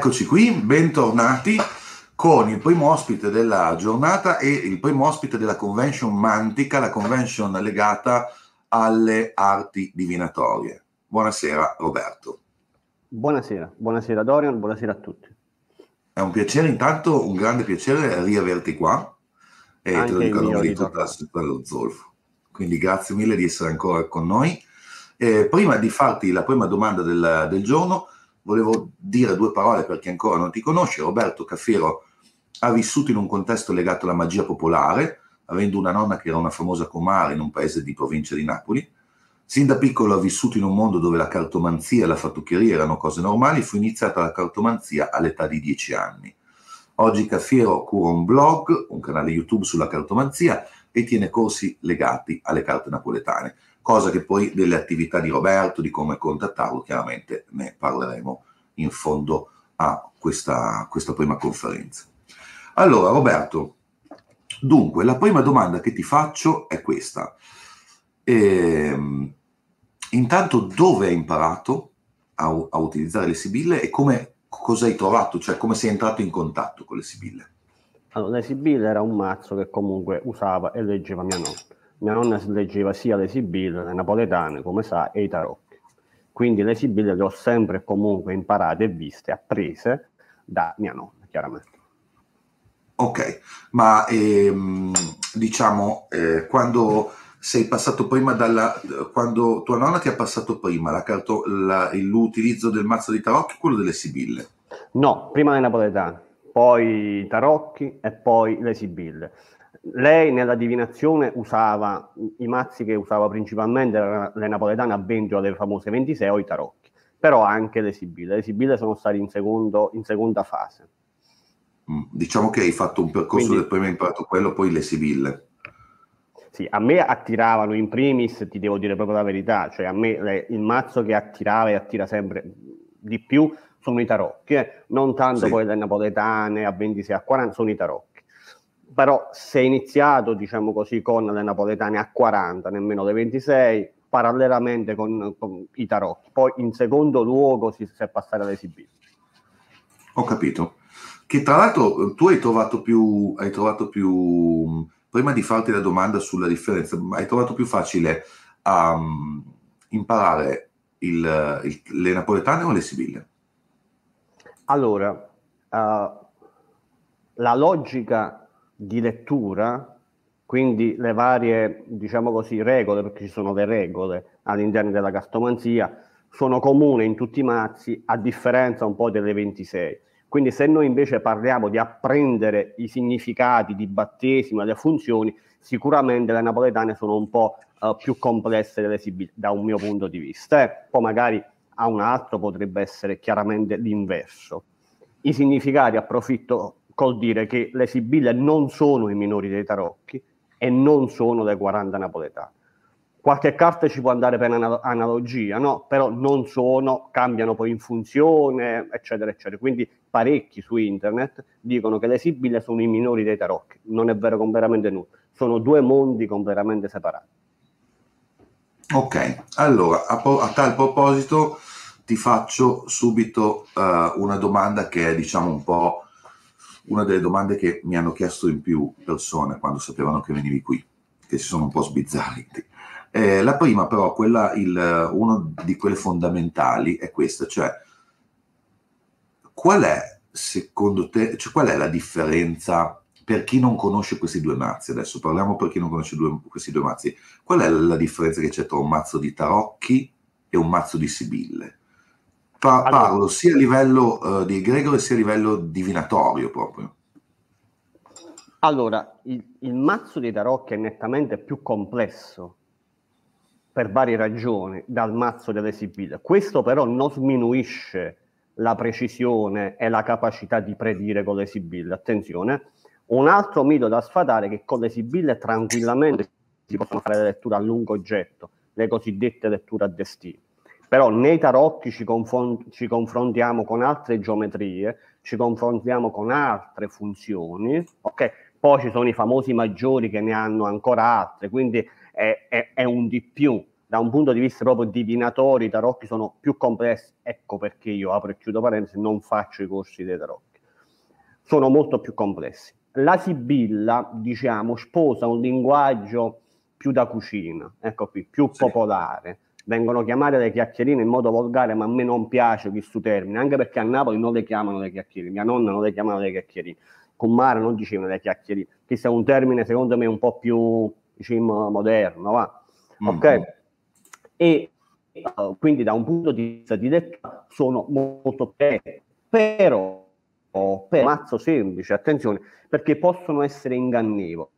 Eccoci qui, bentornati con il primo ospite della giornata e il primo ospite della convention Mantica, la convention legata alle arti divinatorie. Buonasera Roberto. Buonasera, buonasera Dorian, buonasera a tutti. È un piacere, intanto un grande piacere riaverti qua e Anche te lo dico a nome di tutta la struttura dello Zolfo. Quindi grazie mille di essere ancora con noi. Eh, prima di farti la prima domanda del, del giorno, volevo dire due parole per chi ancora non ti conosce. Roberto Cafiero ha vissuto in un contesto legato alla magia popolare, avendo una nonna che era una famosa comare in un paese di provincia di Napoli. Sin da piccolo ha vissuto in un mondo dove la cartomanzia e la fattuccheria erano cose normali, fu iniziata la cartomanzia all'età di dieci anni. Oggi Cafiero cura un blog, un canale YouTube sulla cartomanzia e tiene corsi legati alle carte napoletane cosa che poi delle attività di Roberto, di come contattarlo, chiaramente ne parleremo in fondo a questa, questa prima conferenza. Allora, Roberto, dunque, la prima domanda che ti faccio è questa. Ehm, intanto, dove hai imparato a, a, utilizzare le sibille e come, cosa hai trovato, cioè come sei entrato in contatto con le sibille? Allora, le sibille era un mazzo che comunque usava e leggeva mia nonna mia nonna leggeva sia le sibille, le napoletane, come sa, e i tarocchi. Quindi le sibille le ho sempre comunque imparate e viste, apprese da mia nonna, chiaramente. Ok, ma ehm, diciamo, eh, quando sei passato prima dalla... quando tua nonna ti ha passato prima la carto, la, l'utilizzo del mazzo di tarocchi o quello delle sibille? No, prima le napoletane, poi i tarocchi e poi le sibille. Lei nella divinazione usava i mazzi che usava principalmente le napoletane a 20 o le famose 26 o i tarocchi, però anche le sibille. Le sibille sono state in, secondo, in seconda fase. Mm, diciamo che hai fatto un percorso Quindi, del prima hai imparato quello, poi le sibille. Sì, a me attiravano in primis, ti devo dire proprio la verità, cioè a me le, il mazzo che attirava e attira sempre di più sono i tarocchi, eh? non tanto sì. poi le napoletane a 26 a 40, sono i tarocchi però se è iniziato, diciamo così, con le napoletane a 40, nemmeno le 26, parallelamente con, con i tarocchi. Poi in secondo luogo si, si è passati alle esibiti. Ho capito. Che tra l'altro tu hai trovato più, hai trovato più, prima di farti la domanda sulla differenza, hai trovato più facile um, imparare il, il, le napoletane o le sibille? Allora, uh, la logica di lettura, quindi le varie, diciamo così, regole, perché ci sono le regole all'interno della cartomanzia, sono comuni in tutti i mazzi, a differenza un po' delle 26. Quindi se noi invece parliamo di apprendere i significati di battesimo, le funzioni, sicuramente le napoletane sono un po' uh, più complesse delle da un mio punto di vista. Eh? Poi magari a un altro potrebbe essere chiaramente l'inverso. I significati, approfitto col dire che le sibille non sono i minori dei tarocchi e non sono le 40 napoletane. Qualche carta ci può andare per analogia, no? però non sono, cambiano poi in funzione, eccetera, eccetera. Quindi parecchi su internet dicono che le sibille sono i minori dei tarocchi. Non è vero completamente nulla, sono due mondi completamente separati. Ok, allora a, po- a tal proposito ti faccio subito uh, una domanda che è diciamo un po' una delle domande che mi hanno chiesto in più persone quando sapevano che venivi qui, che si sono un po' sbizzarriti. Eh, la prima però, quella, il, una di quelle fondamentali è questa, cioè qual è secondo te, cioè, qual è la differenza per chi non conosce questi due mazzi? Adesso parliamo per chi non conosce due, questi due mazzi. Qual è la differenza che c'è tra un mazzo di tarocchi e un mazzo di sibille? Pa- allora, parlo sia a livello uh, di egregore sia a livello divinatorio proprio. Allora, il, il mazzo dei tarocchi è nettamente più complesso per varie ragioni dal mazzo delle sibille. Questo però non sminuisce la precisione e la capacità di predire con le sibille. Attenzione, un altro mito da sfatare è che con le sibille tranquillamente si possono fare le letture a lungo oggetto, le cosiddette letture a destino però nei tarocchi ci, confron- ci, confrontiamo con altre geometrie, ci confrontiamo con altre funzioni, ok? Poi ci sono i famosi maggiori che ne hanno ancora altre, quindi è, è, è un di più da un punto di vista proprio divinatori i tarocchi sono più complessi, ecco perché io apro e chiudo parentesi, non faccio i corsi dei tarocchi, sono molto più complessi. La Sibilla, diciamo, sposa un linguaggio più da cucina, ecco qui, più sì. popolare, vengono chiamate le chiacchierine in modo volgare, ma a me non piace questo termine, anche perché a Napoli non le chiamano le chiacchierine, mia nonna non le chiamava le chiacchierine, con Mara non dicevano le chiacchierine, questo è un termine secondo me un po' più, diciamo, moderno, va? Mm-hmm. Ok? E uh, quindi da un punto di vista di lettura sono molto brevi, però per mazzo semplice, attenzione, perché possono essere ingannevoli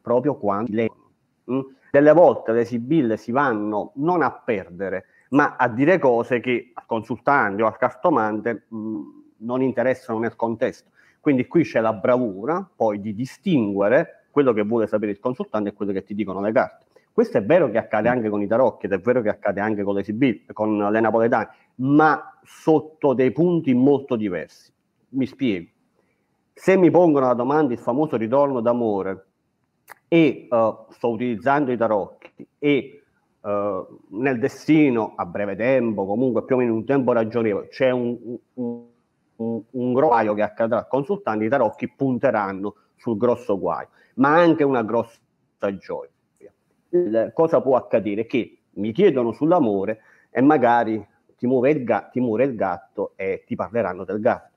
proprio quando leggono. Mm? Delle volte le sibille si vanno non a perdere, ma a dire cose che al consultante o al cartomante mh, mm, non interessano nel contesto. Quindi qui c'è la bravura poi di distinguere quello che vuole sapere il consultante e quello che ti dicono le carte. Questo è vero che accade anche con i tarocchi ed è vero che accade anche con le sibille, con le napoletane, ma sotto dei punti molto diversi. Mi spiego. Se mi pongono la domanda il famoso ritorno d'amore, e uh, sto utilizzando i tarocchi e uh, nel destino a breve tempo, comunque più o meno in un tempo ragionevole, c'è un, un, un, un guaio che accadrà consultando, i tarocchi punteranno sul grosso guaio, ma anche una grossa gioia. Il, cosa può accadere? Che mi chiedono sull'amore e magari ti muove il, ga- ti muore il gatto e ti parleranno del gatto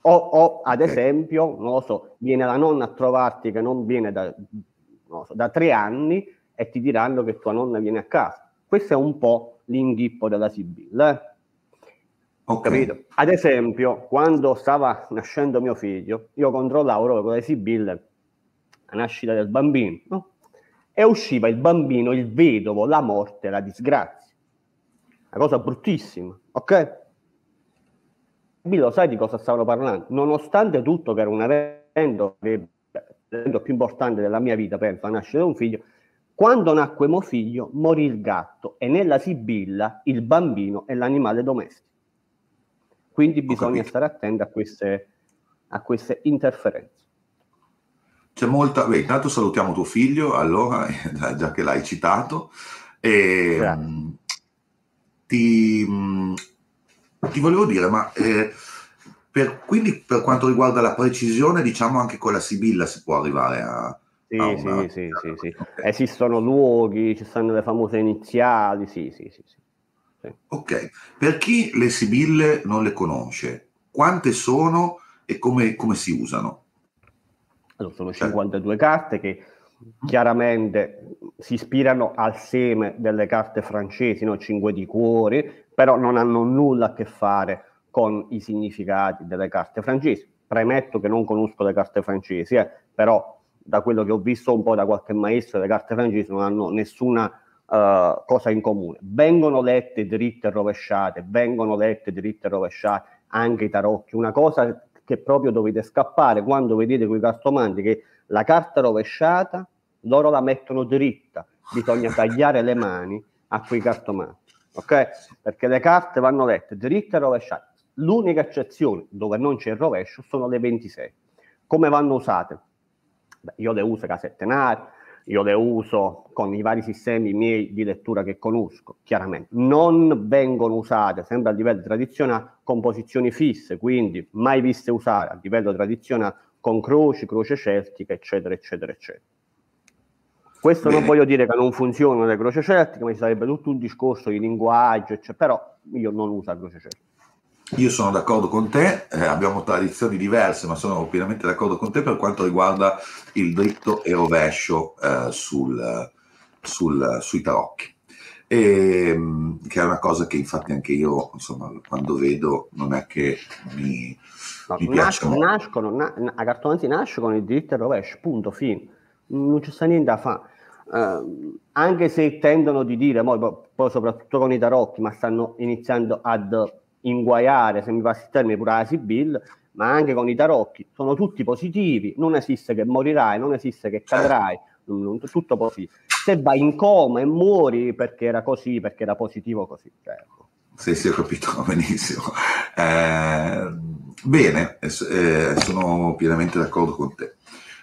o, o ad esempio, non lo so, viene la nonna a trovarti che non viene da, non so, da tre anni e ti diranno che tua nonna viene a casa. Questo è un po' l'inghippo della Sibilla. Eh? Okay. Capito? Ad esempio, quando stava nascendo mio figlio, io controllavo con le sibille la nascita del bambino, no? e usciva il bambino, il vedovo, la morte, la disgrazia. Una cosa bruttissima, ok? Lo sai di cosa stavano parlando? Nonostante tutto, che era un evento, l'evento più importante della mia vita, penso, di un figlio, quando nacque mio figlio morì il gatto e nella Sibilla il bambino è l'animale domestico. Quindi bisogna stare attenti a queste, a queste interferenze. C'è molta... Beh, intanto salutiamo tuo figlio, allora, già che l'hai citato. E, ti, ti volevo dire, ma eh, per, quindi per quanto riguarda la precisione, diciamo anche con la Sibilla si può arrivare a... Sì, a una... sì, sì, sì. Okay. Esistono luoghi, ci stanno le famose iniziali, sì, sì, sì, sì. Ok, per chi le Sibille non le conosce, quante sono e come, come si usano? Allora, sono 52 cioè. carte che chiaramente si ispirano al seme delle carte francesi, no? 5 di cuori, però non hanno nulla a che fare con i significati delle carte francesi. Premetto che non conosco le carte francesi, eh, però da quello che ho visto un po' da qualche maestro, le carte francesi non hanno nessuna uh, cosa in comune. Vengono lette dritte e rovesciate, vengono lette dritte e rovesciate anche i tarocchi. Una cosa che proprio dovete scappare quando vedete quei cartomanti che la carta rovesciata loro la mettono dritta, bisogna tagliare le mani a quei cartomanti, ok? Perché le carte vanno lette dritte e rovesciate. L'unica eccezione dove non c'è il rovescio sono le 26. Come vanno usate? Beh, io le uso casettenari, io le uso con i vari sistemi miei di lettura che conosco, chiaramente. Non vengono usate, sempre a livello tradizionale, con posizioni fisse, quindi mai viste usare a livello tradizionale con croci, croce celtica, eccetera, eccetera, eccetera. Questo Bene. non voglio dire che non funzionano le croce celtiche, ma ci sarebbe tutto un discorso di linguaggio, eccetera, però io non uso la croce celtica. Io sono d'accordo con te, eh, abbiamo tradizioni diverse, ma sono pienamente d'accordo con te per quanto riguarda il dritto e rovescio eh, sul, sul, sui tarocchi. E, ehm, che è una cosa che infatti anche io, insomma, quando vedo, non è che mi, no, mi piace. Nascono, na, a cartomanti nasce con il diritto e rovescio, punto, fine. Non c'è sta niente da fare. Uh, anche se tendono di dire, poi, poi soprattutto con i tarocchi, ma stanno iniziando ad inguaiare, se mi passi il termine, pure la Sibyl, ma anche con i tarocchi, sono tutti positivi, non esiste che morirai, non esiste che cadrai, tutto positivo. Se vai in coma e muori perché era così, perché era positivo così. Certo. Sì, sì, ho capito benissimo. Eh, bene, eh, sono pienamente d'accordo con te.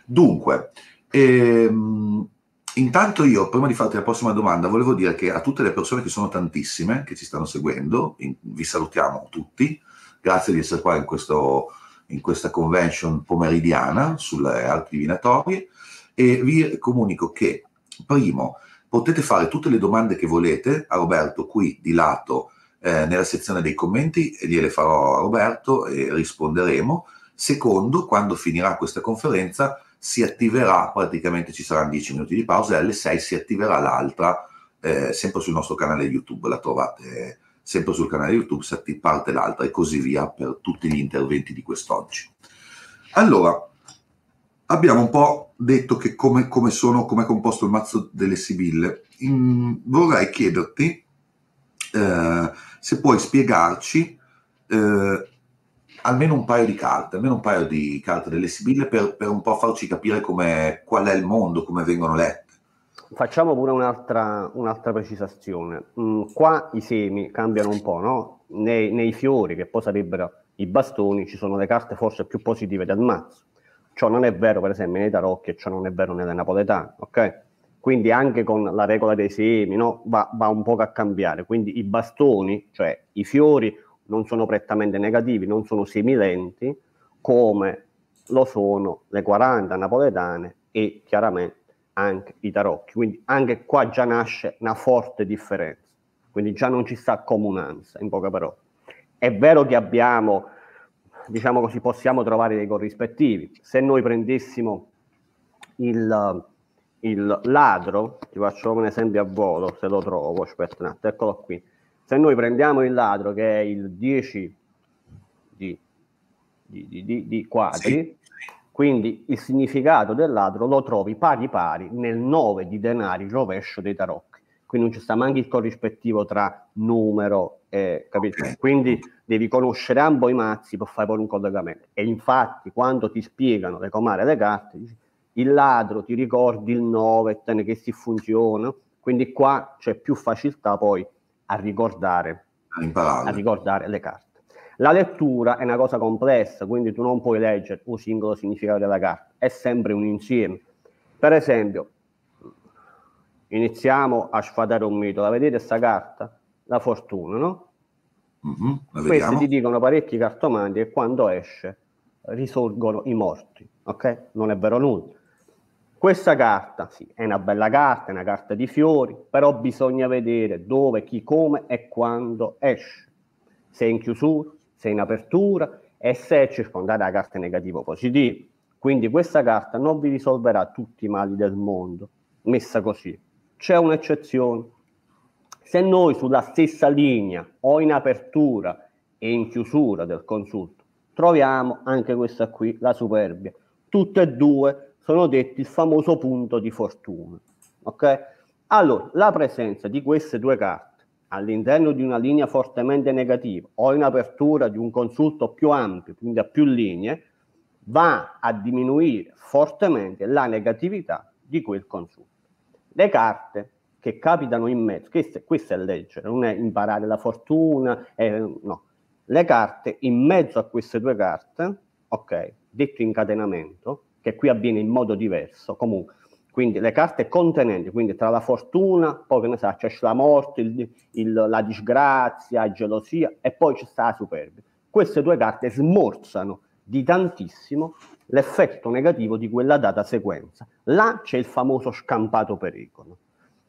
Dunque, ehm, intanto io, prima di farti la prossima domanda, volevo dire che a tutte le persone che sono tantissime, che ci stanno seguendo, in, vi salutiamo tutti, grazie di essere qua in, questo, in questa convention pomeridiana sulle arti divinatorie e vi comunico che, primo, potete fare tutte le domande che volete a Roberto qui di lato eh, nella sezione dei commenti e gliele farò a Roberto e risponderemo. Secondo, quando finirà questa conferenza si attiverà, praticamente ci saranno 10 minuti di pausa e alle 6 si attiverà l'altra, eh, sempre sul nostro canale YouTube, la trovate sempre sul canale YouTube, si parte l'altra e così via per tutti gli interventi di quest'oggi. Allora, abbiamo un po' detto che come, come sono, come è composto il mazzo delle Sibille. In, vorrei chiederti eh, se puoi spiegarci eh, almeno un paio di carte, almeno un paio di carte delle Sibille per, per un po' farci capire qual è il mondo, come vengono lette. Facciamo pure un'altra, un'altra precisazione. Mm, qua i semi cambiano un po', no? Nei, nei, fiori, che poi sarebbero i bastoni, ci sono le carte forse più positive del mazzo. Ciò non è vero, per esempio, nei tarocchi e ciò non è vero nelle napoletane, ok? Quindi anche con la regola dei semi no? va, va un po' a cambiare. Quindi i bastoni, cioè i fiori, non sono prettamente negativi, non sono semilenti come lo sono le 40 napoletane e chiaramente anche i tarocchi. Quindi anche qua già nasce una forte differenza, quindi già non ci sta comunanza, in poche parole. È vero che abbiamo, diciamo così, possiamo trovare dei corrispettivi. Se noi prendessimo il, il ladro, ti faccio un esempio a volo, se lo trovo, aspetta un attimo, eccolo qui se noi prendiamo il ladro che è il 10 di, di, di, di quadri, sì. quindi il significato del ladro lo trovi pari pari nel 9 di denari rovescio dei tarocchi. Quindi non ci sta neanche il corrispettivo tra numero e capito? Okay. Quindi devi conoscere ambo i mazzi per fare poi un collegamento. E infatti, quando ti spiegano le comare le carte, dici, il ladro ti ricordi il 9, che si funziona. Quindi qua c'è più facilità poi a ricordare, a ricordare le carte. La lettura è una cosa complessa, quindi tu non puoi leggere un singolo significato della carta, è sempre un insieme. Per esempio, iniziamo a sfatare un mito, la vedete questa carta? La fortuna, no? Mm-hmm, Questi ti dicono parecchi cartomanti che quando esce risorgono i morti, ok? Non è vero nulla. Questa carta, sì, è una bella carta, è una carta di fiori, però bisogna vedere dove, chi, come e quando esce. Se è in chiusura, se è in apertura e se è circondata da carte negative o positive. Quindi questa carta non vi risolverà tutti i mali del mondo, messa così. C'è un'eccezione. Se noi sulla stessa linea o in apertura e in chiusura del consulto troviamo anche questa qui, la superbia, tutte e due sono detti il famoso punto di fortuna. Ok? Allora, la presenza di queste due carte all'interno di una linea fortemente negativa o in apertura di un consulto più ampio, quindi a più linee, va a diminuire fortemente la negatività di quel consulto. Le carte che capitano in mezzo, questo, questo è leggere, non è imparare la fortuna, eh, no. Le carte in mezzo a queste due carte, ok, detto incatenamento, che qui avviene in modo diverso. Comunque, quindi le carte contenenti, quindi tra la fortuna, poi che ne sa, c'è la morte, il, il, la disgrazia, la gelosia e poi c'è la superbia. Queste due carte smorzano di tantissimo l'effetto negativo di quella data sequenza. Là c'è il famoso scampato pericolo.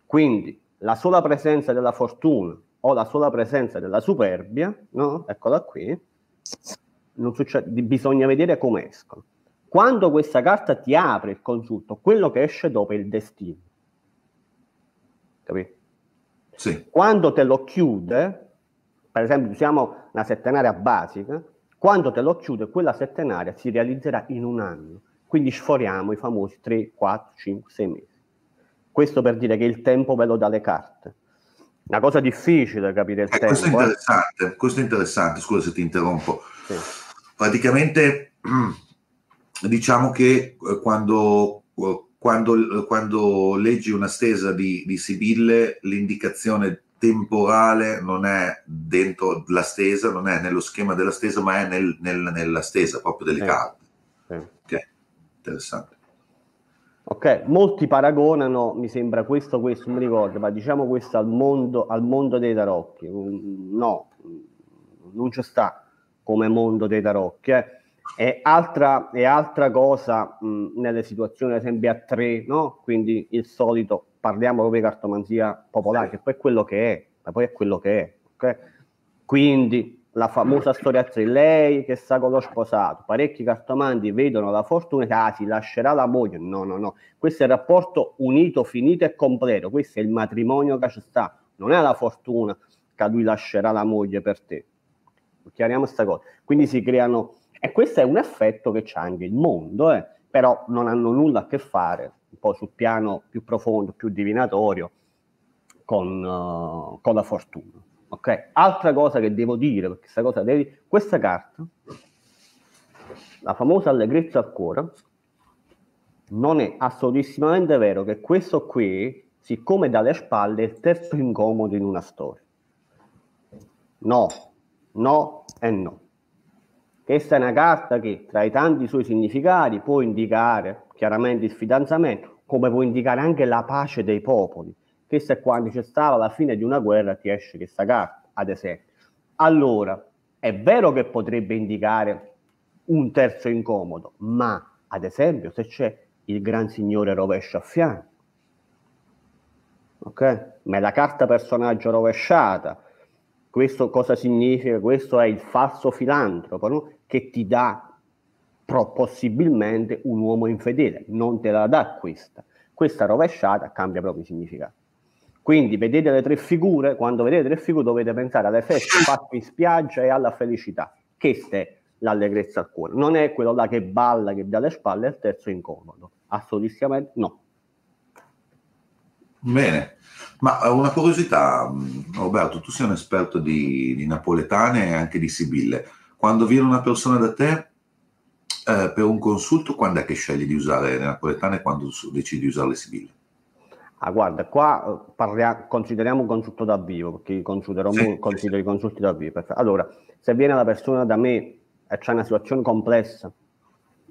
Quindi la sola presenza della fortuna o la sola presenza della superbia, no? eccola qui, succede, bisogna vedere come escono. Quando questa carta ti apre il consulto, quello che esce dopo è il destino. Capito? Sì. Quando te lo chiude, per esempio usiamo una settenaria basica, quando te lo chiude quella settenaria si realizzerà in un anno. Quindi sforiamo i famosi 3, 4, 5, 6 mesi. Questo per dire che il tempo ve lo dà le carte. Una cosa difficile capire il eh, tempo. Questo è, interessante, eh. questo è interessante, scusa se ti interrompo. Sì. Praticamente diciamo che eh, quando, eh, quando, quando, leggi una stesa di, di Sibille, l'indicazione temporale non è dentro la stesa, non è nello schema della stesa, ma è nel, nel, nella stesa proprio delle eh. carte. Eh. Ok, interessante. Ok, molti paragonano, mi sembra questo, questo, mi ricordo, ma diciamo questo al mondo, al mondo dei tarocchi. Mm, no, non ci sta come mondo dei tarocchi. Eh. E altra, e altra cosa mh, nelle situazioni, ad esempio, a tre, no? Quindi il solito, parliamo proprio di cartomanzia popolare, che poi è quello che è, ma poi è quello che è. Okay? Quindi la famosa storia a tre, lei che sta con lo sposato, parecchi cartomanti vedono la fortuna che ah, si lascerà la moglie. No, no, no, questo è il rapporto unito, finito e completo, questo è il matrimonio che ci sta, non è la fortuna che lui lascerà la moglie per te. Chiariamo questa cosa. Quindi si creano, e questo è un effetto che c'è anche il mondo, eh, però non hanno nulla a che fare, un po' sul piano più profondo, più divinatorio, con, uh, con la fortuna. Ok, altra cosa che devo dire, perché questa cosa devi, questa carta, la famosa allegrezza al cuore, non è assolutissimamente vero che questo qui, siccome dalle spalle, è il terzo incomodo in una storia. No, no e no. Questa è una carta che tra i tanti suoi significati può indicare chiaramente il fidanzamento, come può indicare anche la pace dei popoli questo è quando c'è stata la fine di una guerra ti esce questa carta, ad esempio. Allora, è vero che potrebbe indicare un terzo incomodo, ma ad esempio se c'è il gran signore rovescio a fianco, ok? Ma è la carta personaggio rovesciata. Questo cosa significa? Questo è il falso filantropo no? Che ti dà possibilmente un uomo infedele, non te la dà questa. Questa rovesciata cambia proprio il significato. Quindi vedete le tre figure, quando vedete le tre figure dovete pensare alle feste fatte in spiaggia e alla felicità. Questa è l'allegrezza al cuore. Non è quello là che balla, che dà le spalle, il terzo incomodo. Assolutamente no. Bene, ma una curiosità, Roberto, tu sei un esperto di, di napoletane e anche di sibille. Quando viene una persona da te eh, per un consulto, quando è che scegli di usare le napoletane e quando decidi di usare le sibille? Ah, guarda, qua eh, parliamo, consideriamo un consulto da vivo, perché considero, sì, considero sì. i consulti da vivo. Allora, se viene la persona da me e c'è una situazione complessa,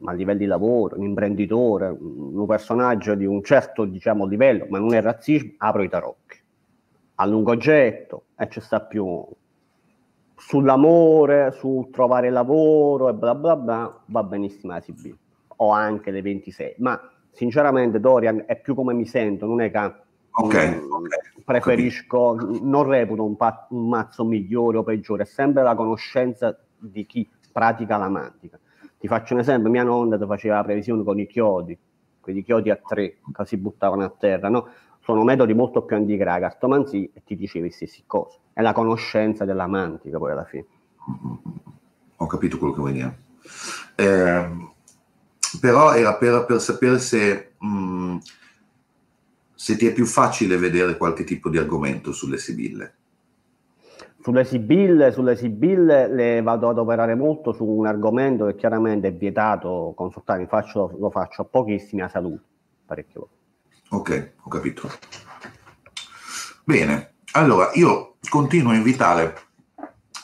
a livello di lavoro, un imprenditore, un personaggio di un certo diciamo, livello, ma non è razzismo, apro i tarocchi. A lungo getto e ci sta più sull'amore, sul trovare lavoro e bla bla bla, va benissimo la CB. O anche le 26, ma sinceramente Dorian è più come mi sento, non è che okay, okay, preferisco, non reputo un, pa- un, mazzo migliore o peggiore, è sempre la conoscenza di chi pratica la mantica. Ti faccio un esempio, mia nonna faceva la previsione con i chiodi, quei chiodi a tre che si buttavano a terra, no? Sono metodi molto più antichi della cartomanzia e ti dicevi stessi cose. È la conoscenza della mantica poi alla fine. Ho capito quello che vuoi dire. Eh, però era per, per sapere se, mh, mm, se, ti è più facile vedere qualche tipo di argomento sulle sibille. Sulle sibille, sulle sibille le vado ad operare molto su un argomento che chiaramente è vietato consultare, faccio, lo faccio a pochissimi a salute, parecchio. Ok, ho capito. Bene, allora io continuo a invitare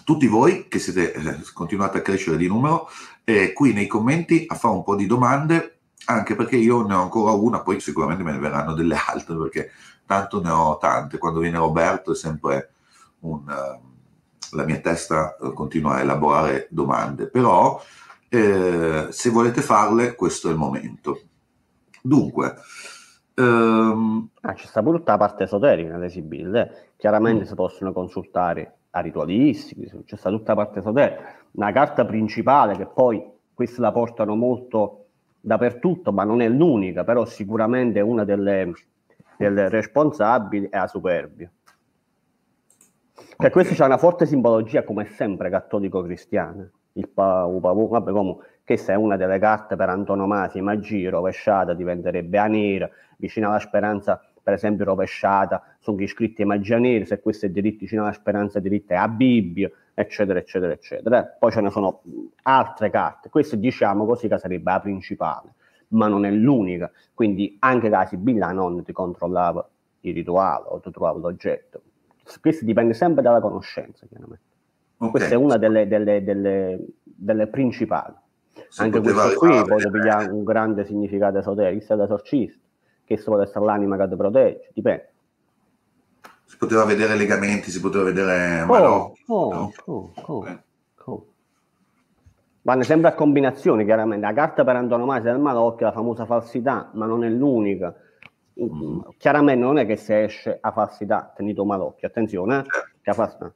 tutti voi che siete, eh, continuate a crescere di numero eh, qui nei commenti a fare un po' di domande, anche perché io ne ho ancora una, poi sicuramente me ne verranno delle altre, perché tanto ne ho tante. Quando viene Roberto è sempre un... Uh, la mia testa uh, continua a elaborare domande, però eh, se volete farle, questo è il momento. Dunque, um, ah, ci sta pure tutta la parte esoterica nelle Sibille. Chiaramente mm. si possono consultare a ritualistici, c'è stata tutta la parte esoterica. Una carta principale che poi queste la portano molto dappertutto, ma non è l'unica, però sicuramente una delle, delle responsabili è la superbia. Per okay. questo c'è una forte simbologia, come sempre, cattolico-cristiana. Il Pavu, vabbè, comunque, questa è una delle carte per antonomasia, magia rovesciata diventerebbe a nera, vicino alla speranza per esempio rovesciata, sono iscritti ai magia nera, se questo è diritto vicino alla speranza diritta è a Bibbia, eccetera, eccetera, eccetera. Poi ce ne sono altre carte, questa diciamo così che sarebbe la principale, ma non è l'unica, quindi anche la Sibilla non ti controllava il rituale o ti trovava l'oggetto. Questo dipende sempre dalla conoscenza, chiaramente. Okay. Questa è una delle, delle, delle, delle principali. Si Anche questo qui può pigliare un grande significato esoterico, è l'esorcista, che può essere l'anima che ti protegge, dipende. Si poteva vedere legamenti, si poteva vedere oh, malocchi. Oh, no? oh, oh, eh. oh. Vanno sempre a combinazioni, chiaramente. La carta per antonomasia del malocchio è la famosa falsità, ma non è l'unica. Mm. Chiaramente non è che se esce a falsità, tenito malocchio, attenzione, eh? certo. che a falsità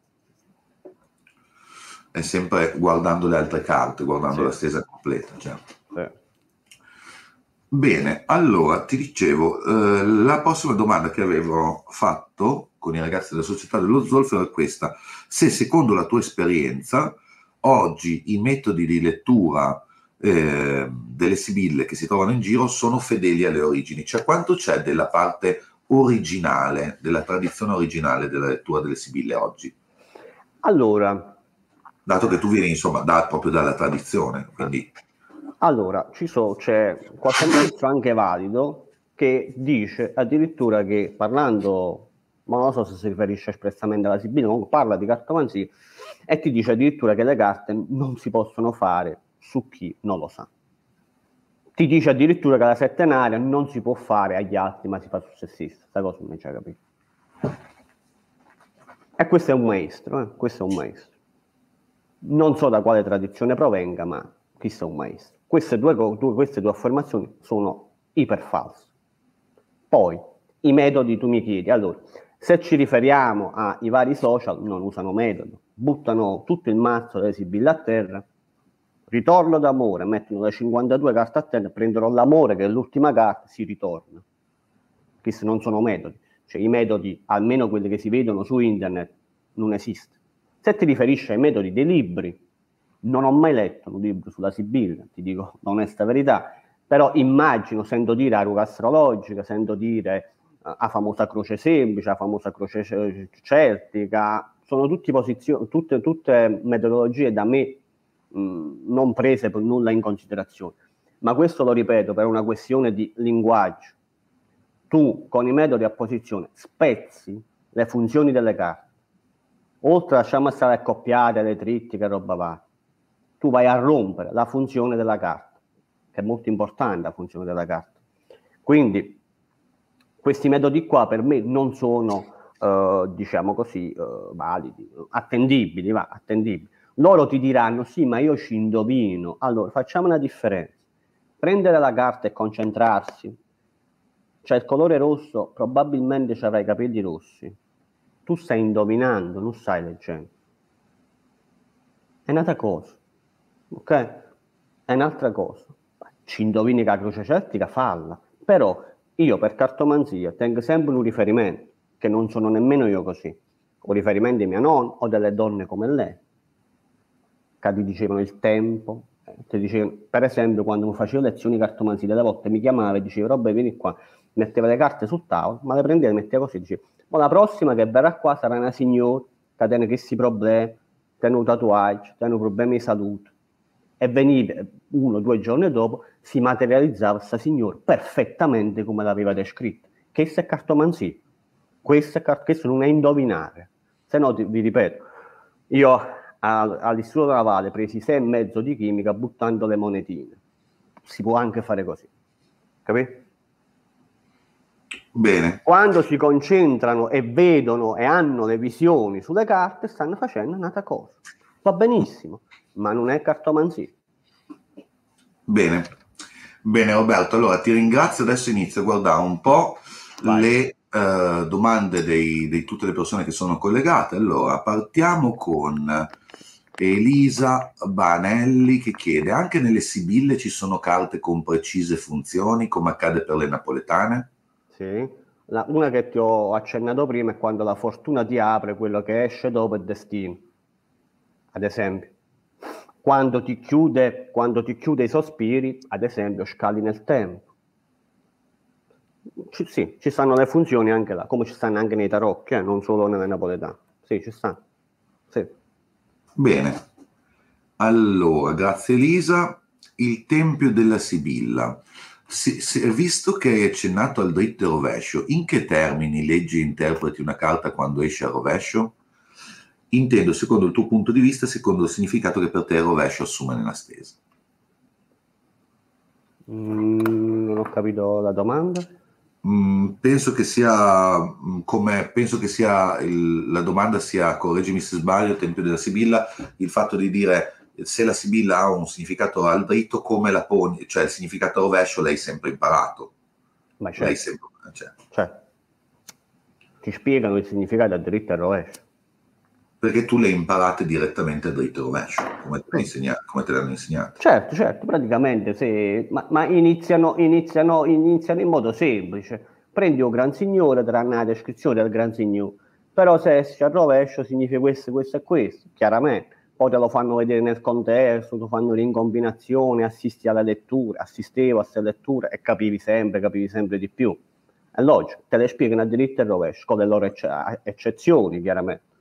è sempre guardando le altre carte, guardando sì. la stesa completa. Certo. Sì. Bene, allora ti dicevo, eh, la prossima domanda che avevo fatto con i ragazzi della società dello Zolfo è questa. Se secondo la tua esperienza, oggi i metodi di lettura eh, delle sibille che si trovano in giro sono fedeli alle origini, cioè quanto c'è della parte originale, della tradizione originale della lettura delle sibille oggi? Allora, dato che tu vieni insomma da, proprio dalla tradizione. Quindi... Allora, so, c'è qualche ministro anche valido che dice addirittura che parlando, ma non so se si riferisce espressamente alla Sibilla, comunque parla di cartomanzia e ti dice addirittura che le carte non si possono fare su chi non lo sa. Ti dice addirittura che la settenaria non si può fare agli altri, ma si fa su se stesso. Questa cosa non ci ha capito. E questo è un maestro, eh? questo è un maestro non so da quale tradizione provenga, ma chissà un maestro. Queste due, due, queste due affermazioni sono iperfalse. Poi, i metodi tu mi chiedi, allora, se ci riferiamo ai vari social, non usano metodo, buttano tutto il mazzo delle sibille a terra, ritorno d'amore, mettono le 52 carte a terra, prendono l'amore che è l'ultima carta, si ritorna. Questi non sono metodi, cioè i metodi, almeno quelli che si vedono su internet, non esistono. Se ti riferisci ai metodi dei libri, non ho mai letto un libro sulla Sibilla, ti dico l'onesta verità, però immagino, sento dire a ruga astrologica, sento dire uh, a famosa croce semplice, a famosa croce celtica, sono tutte, tutte, metodologie da me mh, non prese per nulla in considerazione. Ma questo lo ripeto per una questione di linguaggio. Tu con i metodi a posizione spezzi le funzioni delle carte oltre lasciamo stare accoppiate le trittiche roba va, tu vai a rompere la funzione della carta, che è molto importante la funzione della carta. Quindi questi metodi qua per me non sono, eh, diciamo così, eh, validi, attendibili, va, attendibili. Loro ti diranno, sì, ma io ci indovino. Allora, facciamo una differenza. Prendere la carta e concentrarsi. Cioè il colore rosso, probabilmente ci avrai i capelli rossi tu stai indovinando, non stai leggendo. È un'altra cosa, ok? È un'altra cosa. Ci indovini che la croce celtica, falla. Però io per cartomanzia tengo sempre un riferimento, che non sono nemmeno io così. Ho riferimenti di mia nonna o delle donne come lei, che ti dicevano il tempo. Eh, ti dicevano, per esempio, quando facevo lezioni di cartomanzia, delle volte mi chiamava e diceva, roba, vieni qua, metteva le carte sul tavolo, ma le prendeva e le metteva così, diceva, ma la prossima che verrà qua sarà una signora che ha questi problemi, ha un tatuaggio, ha problemi di salute. E veniva uno o due giorni dopo, si materializzava questa signora perfettamente come l'aveva descritto. Questo è cartomanzia. Questo, è, questo non è indovinare. Se no, vi ripeto, io all'istituto navale presi sei e mezzo di chimica buttando le monetine. Si può anche fare così. Capito? Bene. Quando si concentrano e vedono e hanno le visioni sulle carte, stanno facendo un'altra cosa. Va benissimo, ma non è cartomanzia. Bene. Bene Roberto, allora ti ringrazio. Adesso inizio a guardare un po' Vai. le uh, domande di tutte le persone che sono collegate. Allora, partiamo con Elisa Banelli che chiede, anche nelle sibille ci sono carte con precise funzioni, come accade per le napoletane? Sì. La, una che ti ho accennato prima è quando la fortuna ti apre, quello che esce dopo è destino. Ad esempio, quando ti chiude, quando ti chiude i sospiri, ad esempio, scali nel tempo. Ci, sì, ci stanno le funzioni anche là, come ci stanno anche nei tarocchi, eh, non solo nelle napoletane. Sì, ci stanno. Sì. Bene. Allora, grazie Elisa. Il Tempio della Sibilla. Si, si, visto che hai accennato al dritto e rovescio, in che termini leggi e interpreti una carta quando esce a rovescio? Intendo secondo il tuo punto di vista, secondo il significato che per te il rovescio assume nella stesa. Mm, non ho capito la domanda. Mm, penso che sia, mm, come, penso che sia il, la domanda sia, correggimi se sbaglio, Tempio della Sibilla, il fatto di dire se la Sibilla ha un significato al dritto, come la poni, cioè il significato rovescio l'hai sempre imparato. Ma certo. L'hai sempre, cioè. Certo. Ti spiegano il significato al dritto e rovescio. Perché tu le imparate direttamente a dritto e rovescio, come te, insegna, come te l'hanno insegnato. Certo, certo, praticamente, se, ma, ma iniziano, iniziano, iniziano in modo semplice. Prendi un gran signore, tranne la descrizione del gran signore, però se c'è al rovescio significa questo, questo e questo, chiaramente poi te lo fanno vedere nel contesto, lo fanno in combinazione, assisti alla lettura, assistevo a queste letture e capivi sempre, capivi sempre di più. È logico, te le spiegano a diritto e rovescio, con le loro ecce- eccezioni, chiaramente.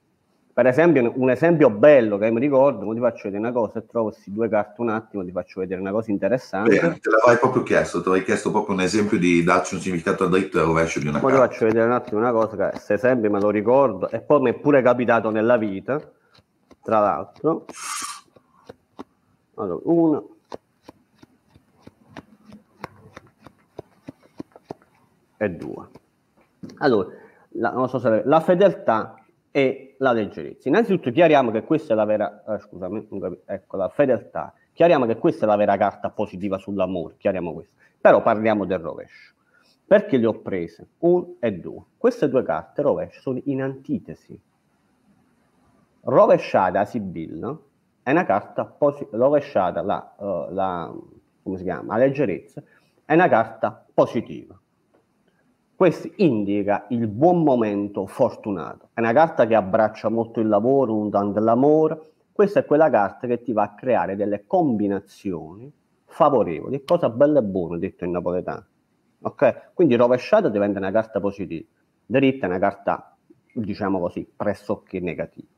Per esempio, un esempio bello che mi ricordo, ti faccio vedere una cosa, e trovo questi due carte un attimo, ti faccio vedere una cosa interessante. Bene, te l'avrei proprio chiesto, ti avrei chiesto proprio un esempio di darci un significato a dritto e a rovescio di una poi carta. Ti faccio vedere un attimo una cosa, che questo esempio me lo ricordo, e poi mi è pure capitato nella vita, tra l'altro. Allora, uno e due. Allora la, so se, la fedeltà e la leggerezza. Innanzitutto chiariamo che questa è la vera eh, scusami ecco la fedeltà. Chiariamo che questa è la vera carta positiva sull'amore chiariamo questo. Però parliamo del rovescio. Perché le ho prese? Un e due. Queste due carte rovescio sono in antitesi rovesciata a Sibilla è una carta posi- rovesciata la, uh, la, come si chiama, la leggerezza è una carta positiva. Questo indica il buon momento fortunato. È una carta che abbraccia molto il lavoro, un tanto l'amore. Questa è quella carta che ti va a creare delle combinazioni favorevoli, cosa bella e buona, detto in napoletano. Ok? Quindi rovesciata diventa una carta positiva, dritta è una carta, diciamo così, pressoché negativa.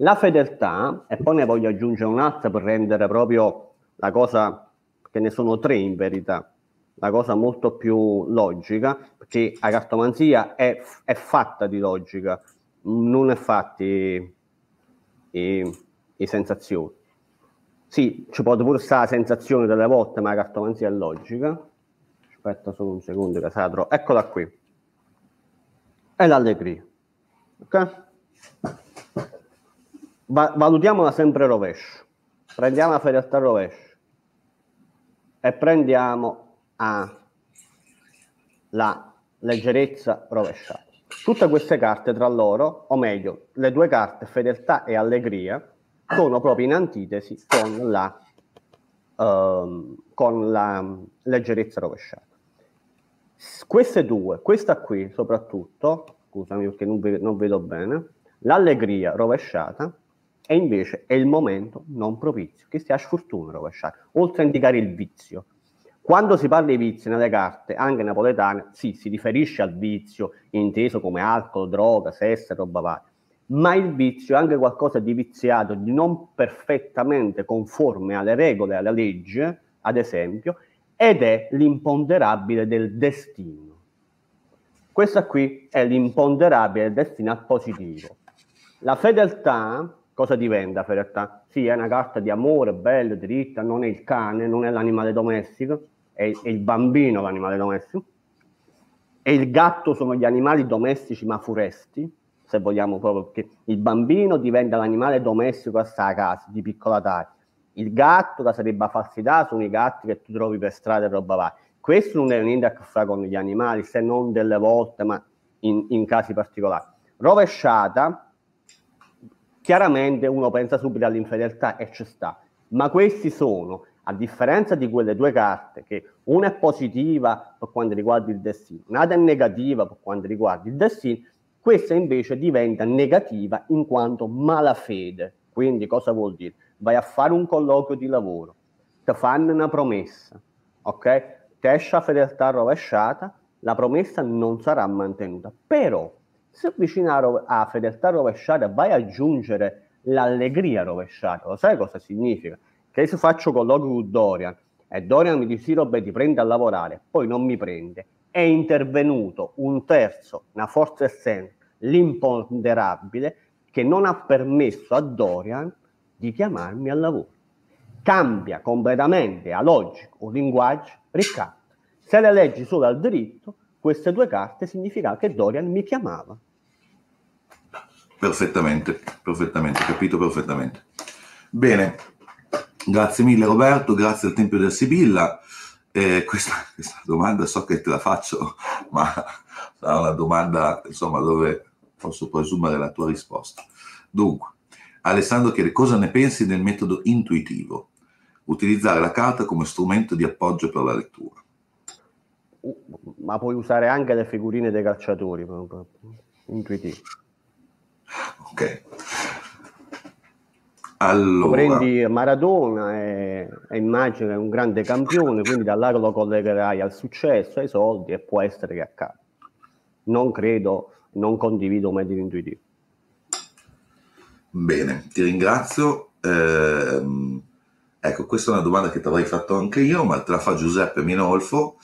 La fedeltà, e poi ne voglio aggiungere un'altra per rendere proprio la cosa, che ne sono tre in verità, la cosa molto più logica, perché la cartomanzia è, è fatta di logica, non è fatta di, di sensazioni. Sì, ci può pure stare la sensazione delle volte, ma la cartomanzia è logica. Aspetta solo un secondo che. Eccola qui. È l'allegria. Ok? Va- valutiamola sempre rovescio. Prendiamo la fedeltà rovescio e prendiamo a la leggerezza rovesciata. Tutte queste carte tra loro, o meglio, le due carte fedeltà e allegria, sono proprio in antitesi con la, uh, con la leggerezza rovesciata. Queste due, questa qui soprattutto, scusami perché non, vedo, non vedo bene, l'allegria rovesciata e invece è il momento non propizio, che sia sfortuna rovesciata, oltre a indicare il vizio. Quando si parla di vizio nelle carte, anche napoletane, sì, si riferisce al vizio inteso come alcol, droga, sesso roba varia, ma il vizio è anche qualcosa di viziato, di non perfettamente conforme alle regole alla legge, ad esempio, ed è l'imponderabile del destino. Questa qui è l'imponderabile del destino al positivo. La fedeltà cosa diventa fedeltà? Sì, è una carta di amore, bella, dritta, non è il cane, non è l'animale domestico, è, è il bambino l'animale domestico, e il gatto sono gli animali domestici ma furesti, se vogliamo proprio, perché il bambino diventa l'animale domestico a sta casa, di piccola taglia. Il gatto, che sarebbe falsità, sono i gatti che tu trovi per strada e roba varia. Questo non è niente a che fare con gli animali, se non delle volte, ma in, in casi particolari. Rovesciata, chiaramente uno pensa subito all'infedeltà e ci sta, ma questi sono, a differenza di quelle due carte, che una è positiva per quanto riguarda il destino, un'altra è negativa per quanto riguarda il destino, questa invece diventa negativa in quanto malafede. Quindi cosa vuol dire? Vai a fare un colloquio di lavoro, ti fanno una promessa, ok? Ti esce la fedeltà rovesciata, la promessa non sarà mantenuta, però se vicino a fedeltà rovesciata vai ad aggiungere l'allegria rovesciata, lo sai cosa significa? Che se faccio colloquio con Dorian e Dorian mi dice Robè, ti prende a lavorare, poi non mi prende, è intervenuto un terzo, una forza essenza, l'imponderabile, che non ha permesso a Dorian di chiamarmi al lavoro. cambia completamente a logica o linguaggio, Riccardo. Se le leggi solo al diritto, queste due carte significa che Dorian mi chiamava. Perfettamente, perfettamente, capito perfettamente. Bene, grazie mille Roberto, grazie al Tempio del Sibilla. Eh, questa, questa, domanda so che te la faccio, ma sarà una domanda insomma, dove posso presumere la tua risposta. Dunque, Alessandro chiede cosa ne pensi del metodo intuitivo, utilizzare la carta come strumento di appoggio per la lettura. Ma puoi usare anche le figurine dei calciatori, intuitivo. Ok. Allora. Prendi Maradona e, e immagina un grande campione, quindi da là lo collegherai al successo, ai soldi e può essere che accada. Non credo, non condivido metodo intuitivo. Bene, ti ringrazio. Eh, ecco, questa è una domanda che ti avrei fatto anche io, ma te la fa Giuseppe Minolfo,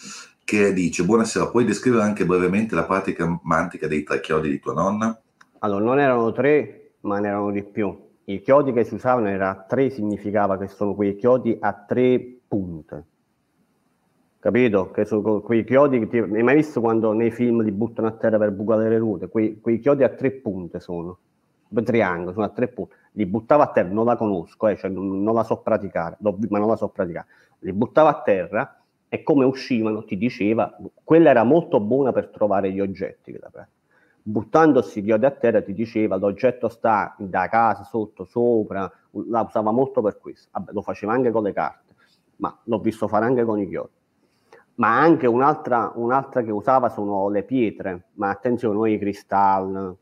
che dice, buonasera, puoi descrivere anche brevemente la pratica mantica dei tre chiodi di tua nonna? Allora, non erano tre, ma ne erano di più. I chiodi che si usavano era tre, significava che sono quei chiodi a tre punte. Capito? Che sono quei chiodi che ti... hai mai visto quando nei film li buttano a terra per bucare le ruote? Quei, quei chiodi a tre punte sono triangolo, sono a tre punti, li buttava a terra, non la conosco, eh, cioè non, non, la so praticare, ma non la so praticare, li buttava a terra e come uscivano ti diceva, quella era molto buona per trovare gli oggetti, buttandosi gli odi a terra ti diceva l'oggetto sta da casa, sotto, sopra, la usava molto per questo, Vabbè, lo faceva anche con le carte, ma l'ho visto fare anche con i chiodi. Ma anche un'altra, un'altra che usava sono le pietre, ma attenzione, noi i cristalli,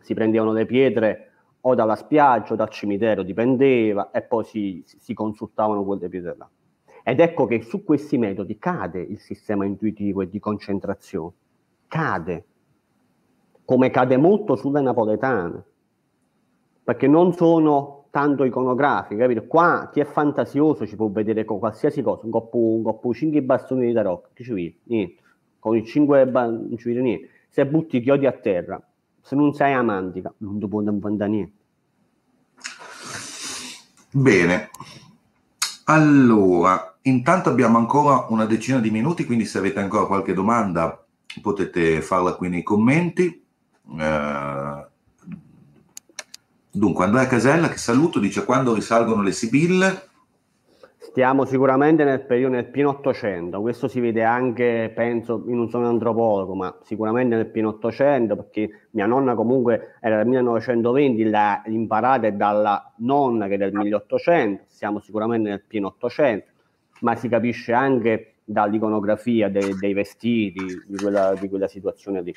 si prendevano le pietre o dalla spiaggia o dal cimitero, dipendeva, e poi si, si consultavano quelle pietre là. Ed ecco che su questi metodi cade il sistema intuitivo e di concentrazione. Cade. Come cade molto sulle napoletane. Perché non sono tanto iconografiche, capito? Qua chi è fantasioso ci può vedere con qualsiasi cosa, un coppo, un coppo 5 bastoni di tarocco, che ci vede? Niente. Con i 5 non ci vede niente. Se butti i chiodi a terra, se non sei amantica, non ti può inventare niente. Bene, allora, intanto abbiamo ancora una decina di minuti, quindi se avete ancora qualche domanda potete farla qui nei commenti. Eh, dunque, Andrea Casella, che saluto, dice quando risalgono le Sibille Stiamo sicuramente nel periodo del pieno Ottocento, questo si vede anche, penso, io non sono un antropologo, ma sicuramente nel pieno Ottocento, perché mia nonna comunque era del 1920, l'ha imparata dalla nonna che è del 1800, siamo sicuramente nel pieno Ottocento, ma si capisce anche dall'iconografia de- dei vestiti, di quella, di quella situazione lì.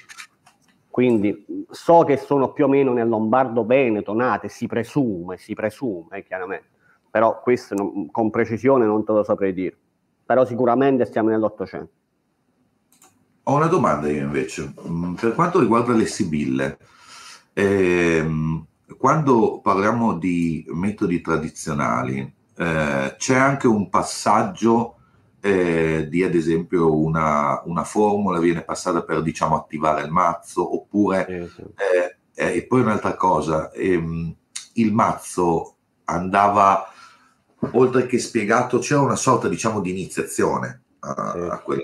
Quindi so che sono più o meno nel Lombardo-Veneto nate, si presume, si presume chiaramente. Però questo non, con precisione non te lo saprei dire, però sicuramente stiamo nell'Ottocento. Ho una domanda io invece, mm, per quanto riguarda le sibille, ehm, quando parliamo di metodi tradizionali, eh, c'è anche un passaggio eh, di ad esempio una, una, formula viene passata per diciamo attivare il mazzo oppure sì. Eh, eh e poi un'altra cosa ehm, il mazzo andava oltre che spiegato, c'era una sorta diciamo di iniziazione a, sì. a quella.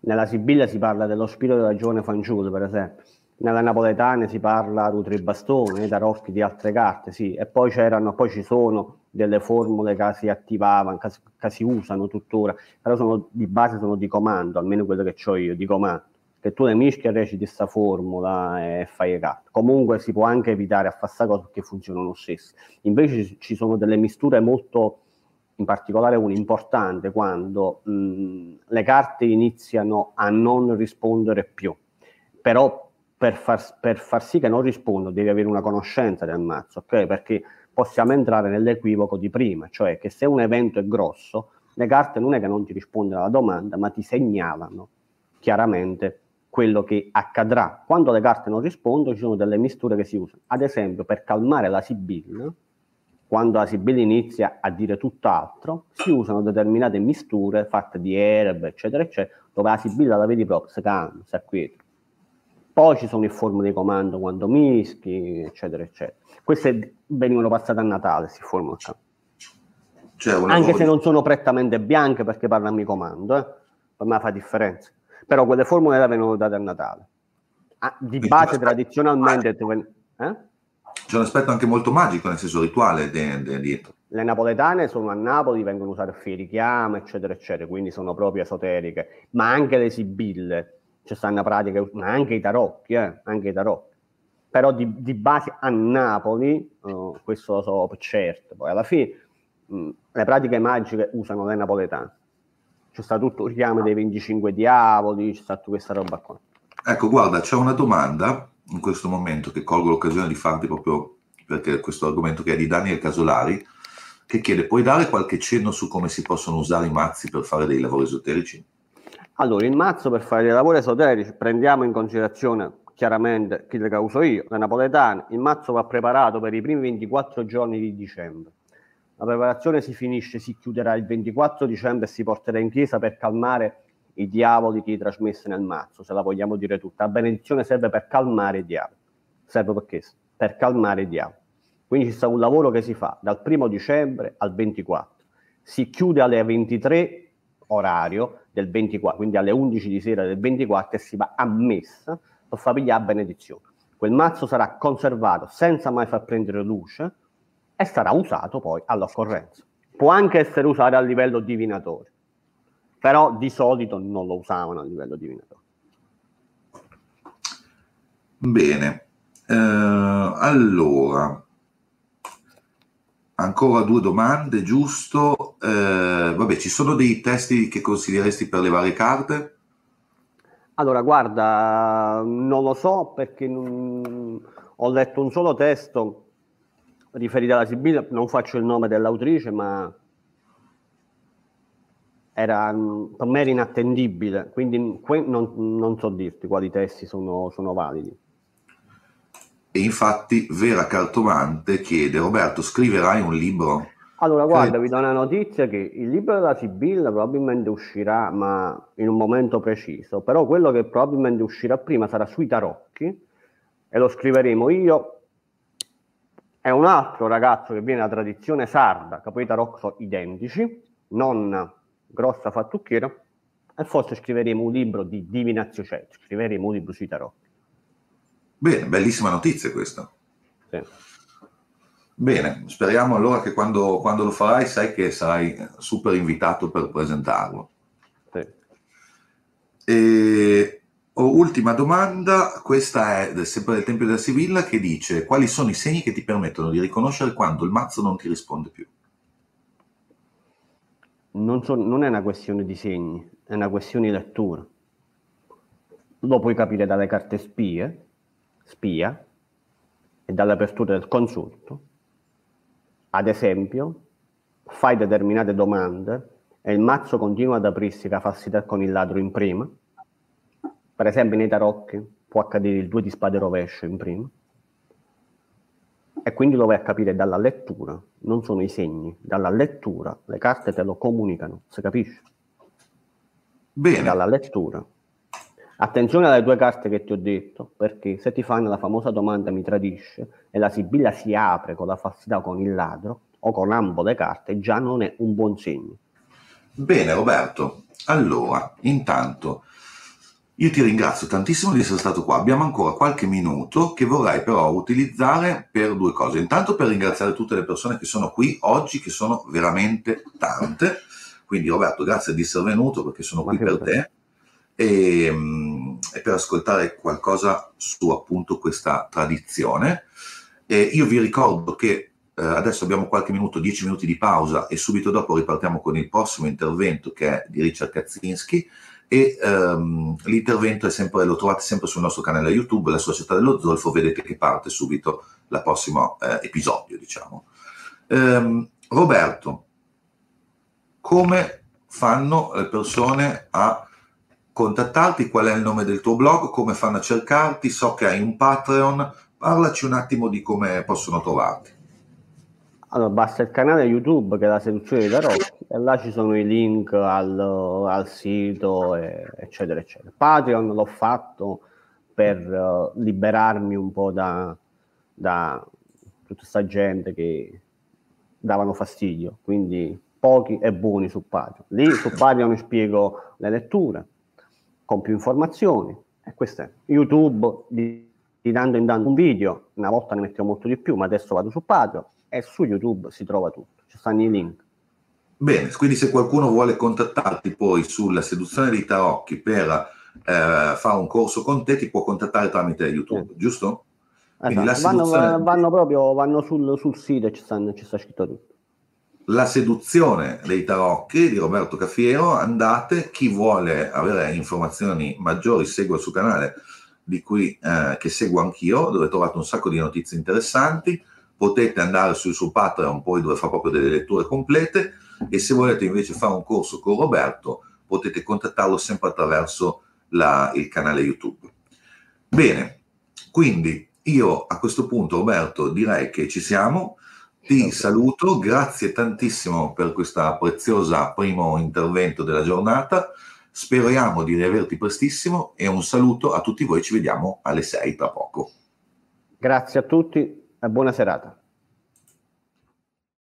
Nella Sibilla si parla dello spirito della giovane fanciulla, per esempio. Nella napoletana si parla di bastone, tarocchi di altre carte, sì. E poi c'erano, poi ci sono delle formule che si attivavano, che, che si usano tuttora, però sono, di base sono di comando, almeno quello che ho io, di comando che tu le mischi e reciti questa formula e fai le carte. Comunque si può anche evitare a fare questa cosa perché funzionano lo stesso. Invece ci sono delle misture molto, in particolare una importante, quando mh, le carte iniziano a non rispondere più. Però per far, per far sì che non rispondo devi avere una conoscenza del mazzo, ok? Perché possiamo entrare nell'equivoco di prima, cioè che se un evento è grosso, le carte non è che non ti rispondono alla domanda, ma ti segnalano chiaramente quello che accadrà. Quando le carte non rispondono, ci sono delle misture che si usano. Ad esempio, per calmare la sibilla, quando la sibilla inizia a dire tutt'altro, si usano determinate misture fatte di erbe, eccetera, eccetera, dove la sibilla la vedi proprio, si calma, si acquieta. Poi ci sono i forme di comando quando mischi, eccetera, eccetera. Queste venivano passate a Natale, si formano. Cioè, Anche se non sono prettamente bianche perché parla a mi comando, eh? per me fa differenza. Però quelle formule le vengono date a Natale. Ah, di base tradizionalmente... Eh? C'è un aspetto anche molto magico, nel senso rituale dietro. Le napoletane sono a Napoli, vengono usate a fierichiame, eccetera, eccetera, quindi sono proprio esoteriche. Ma anche le sibille, ci stanno pratiche, ma anche i tarocchi, eh? anche i tarocchi. Però di, di base a Napoli, uh, questo lo so per certo, poi alla fine mh, le pratiche magiche usano le napoletane. C'è stato tutto il richiamo dei 25 diavoli, c'è stata questa roba qua. Ecco, guarda, c'è una domanda in questo momento che colgo l'occasione di farti proprio perché questo argomento che è di Daniel Casolari, che chiede, puoi dare qualche cenno su come si possono usare i mazzi per fare dei lavori esoterici? Allora, il mazzo per fare dei lavori esoterici, prendiamo in considerazione chiaramente chi che uso io, le napoletane, il mazzo va preparato per i primi 24 giorni di dicembre. La preparazione si finisce, si chiuderà il 24 dicembre e si porterà in chiesa per calmare i diavoli che trasmessi nel mazzo, se la vogliamo dire tutta. La benedizione serve per calmare i diavoli. Serve perché? Per calmare i diavoli. Quindi ci sta un lavoro che si fa dal primo dicembre al 24. Si chiude alle 23 orario del 24, quindi alle 11 di sera del 24 e si va a messa per far pigliare benedizione. Quel mazzo sarà conservato senza mai far prendere luce e sarà usato poi all'occorrenza. Può anche essere usato a livello divinatorio però di solito non lo usavano a livello divinatorio. Bene, eh, allora, ancora due domande, giusto? Eh, vabbè, ci sono dei testi che consiglieresti per le varie carte? Allora, guarda, non lo so perché non... ho letto un solo testo riferito alla Sibilla, non faccio il nome dell'autrice, ma era, per me era inattendibile, quindi non, non so dirti quali testi sono, sono validi. E infatti Vera Cartomante chiede, Roberto, scriverai un libro? Allora, guarda, vi do una notizia che il libro della Sibilla probabilmente uscirà, ma in un momento preciso, però quello che probabilmente uscirà prima sarà sui tarocchi e lo scriveremo io è un altro ragazzo che viene da tradizione sarda, che poi i tarocchi sono identici, non grossa fattucchiera e forse scriveremo un libro di divinazione, cioè scriveremo un libro sui tarocchi. Bene, bellissima notizia questa. Sì. Bene, speriamo allora che quando, quando, lo farai sai che sarai super invitato per presentarlo. Sì. E, oh, ultima domanda, questa è sempre del Tempio della Sivilla che dice quali sono i segni che ti permettono di riconoscere quando il mazzo non ti risponde più? non, so, non è una questione di segni, è una questione di lettura. Lo puoi capire dalle carte spie, spia, e dall'apertura del consulto. Ad esempio, fai determinate domande e il mazzo continua ad aprirsi la falsità con il ladro in prima. Per esempio nei tarocchi può accadere il 2 di spade rovescio in prima e quindi lo vai a capire dalla lettura, non sono i segni, dalla lettura, le carte te lo comunicano, si capisce? Bene. Dalla lettura. Attenzione alle due carte che ti ho detto, perché se ti fanno la famosa domanda mi tradisce e la sibilla si apre con la falsità con il ladro o con ambo le carte, già non è un buon segno. Bene Roberto, allora, intanto io ti ringrazio tantissimo di essere stato qua. Abbiamo ancora qualche minuto che vorrei però utilizzare per due cose. Intanto per ringraziare tutte le persone che sono qui oggi, che sono veramente tante. Quindi Roberto, grazie di essere venuto perché sono Ma qui per te e, mm, e, per ascoltare qualcosa su appunto questa tradizione. E io vi ricordo che eh, adesso abbiamo qualche minuto, dieci minuti di pausa e subito dopo ripartiamo con il prossimo intervento che è di Richard Kaczynski e um, l'intervento sempre, lo trovate sempre sul nostro canale YouTube, la Società dello Zolfo, vedete che parte subito il prossimo eh, episodio, diciamo. Um, Roberto, come fanno le persone a contattarti? Qual è il nome del tuo blog? Come fanno a cercarti? So che hai un Patreon, parlaci un attimo di come possono trovarti. Allora, basta il canale YouTube che è la seduzione dei tarocchi e là ci sono i link al, al sito, e, eccetera, eccetera. Patreon l'ho fatto per uh, liberarmi un po' da, da tutta questa gente che davano fastidio, quindi pochi e buoni su Patreon. Lì su Patreon spiego le letture con più informazioni e questo è YouTube di, di dando in dando un video, una volta ne mettevo molto di più, ma adesso vado su Patreon e su YouTube si trova tutto, ci stanno i link. Bene, quindi se qualcuno vuole contattarti poi sulla seduzione dei tarocchi per eh, fare un corso con te, ti può contattare tramite YouTube, sì. giusto? Esatto. Vanno, vanno, proprio vanno sul, sul sito e ci, stanno, ci sta scritto tutto. La seduzione dei tarocchi di Roberto Cafiero, andate, chi vuole avere informazioni maggiori segua il suo canale di cui, eh, che seguo anch'io, dove trovate un sacco di notizie interessanti, potete andare sul suo Patreon poi dove fa proprio delle letture complete. E se volete invece fare un corso con Roberto potete contattarlo sempre attraverso la, il canale YouTube. Bene, quindi io a questo punto Roberto direi che ci siamo, ti saluto, grazie tantissimo per questo prezioso primo intervento della giornata, speriamo di riaverti prestissimo e un saluto a tutti voi, ci vediamo alle 6 tra poco. Grazie a tutti e buona serata.